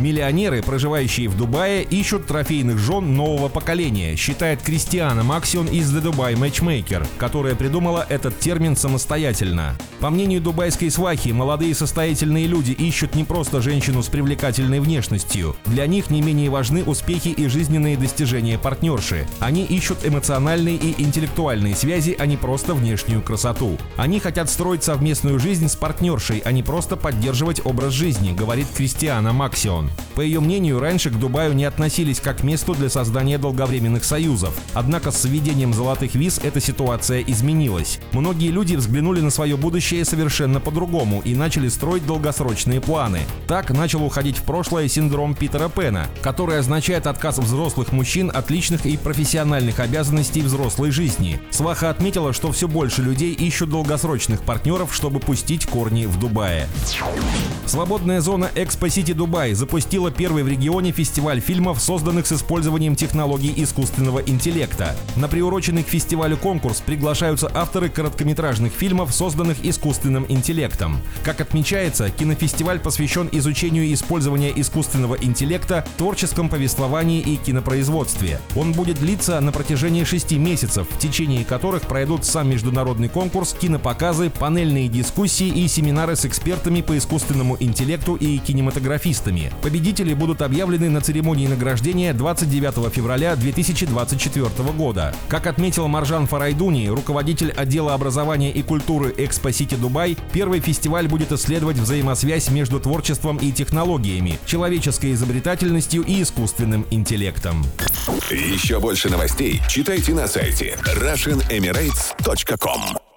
Миллионеры, проживающие в Дубае, ищут трофейных жен нового поколения, считает Кристиана Максион из The Dubai Matchmaker, которая придумала этот термин самостоятельно. По мнению дубайской свахи, молодые состоятельные люди ищут не просто женщину с привлекательной внешностью. Для них не менее важны успехи и жизненные достижения партнерши. Они ищут эмоциональные и интеллектуальные связи, а не просто внешнюю красоту. Они хотят строить совместную жизнь с партнершей, а не просто поддерживать образ жизни, говорит Кристиана Максион. По ее мнению, раньше к Дубаю не относились как к месту для создания долговременных союзов. Однако с введением золотых виз эта ситуация изменилась. Многие люди взглянули на свое будущее совершенно по-другому и начали строить долгосрочные планы. Так начал уходить в прошлое синдром Питера Пена, который означает отказ взрослых мужчин от личных и профессиональных обязанностей взрослой жизни. Сваха отметила, что все больше людей ищут долгосрочных партнеров, чтобы пустить корни в Дубае. Свободная зона Экспо Сити Дубай запустила первый в регионе фестиваль фильмов, созданных с использованием технологий искусственного интеллекта. На приуроченный к фестивалю конкурс приглашаются авторы короткометражных фильмов, созданных искусственным интеллектом. Как отмечается, кинофестиваль посвящен изучению использования искусственного интеллекта творческом повествовании и кинопроизводстве. Он будет длиться на протяжении шести месяцев, в течение которых пройдут сам международный конкурс, кинопоказы, панельные дискуссии и семинары с экспертами по искусственному интеллекту и кинематографистами. Победители будут объявлены на церемонии награждения 29 февраля 2024 года. Как отметил Маржан Фарайдуни, руководитель отдела образования и культуры Экспо Сити Дубай, первый фестиваль будет исследовать взаимосвязь между творчеством и технологиями, человеческой изобретательностью и искусственным интеллектом. Еще больше новостей читайте на сайте RussianEmirates.com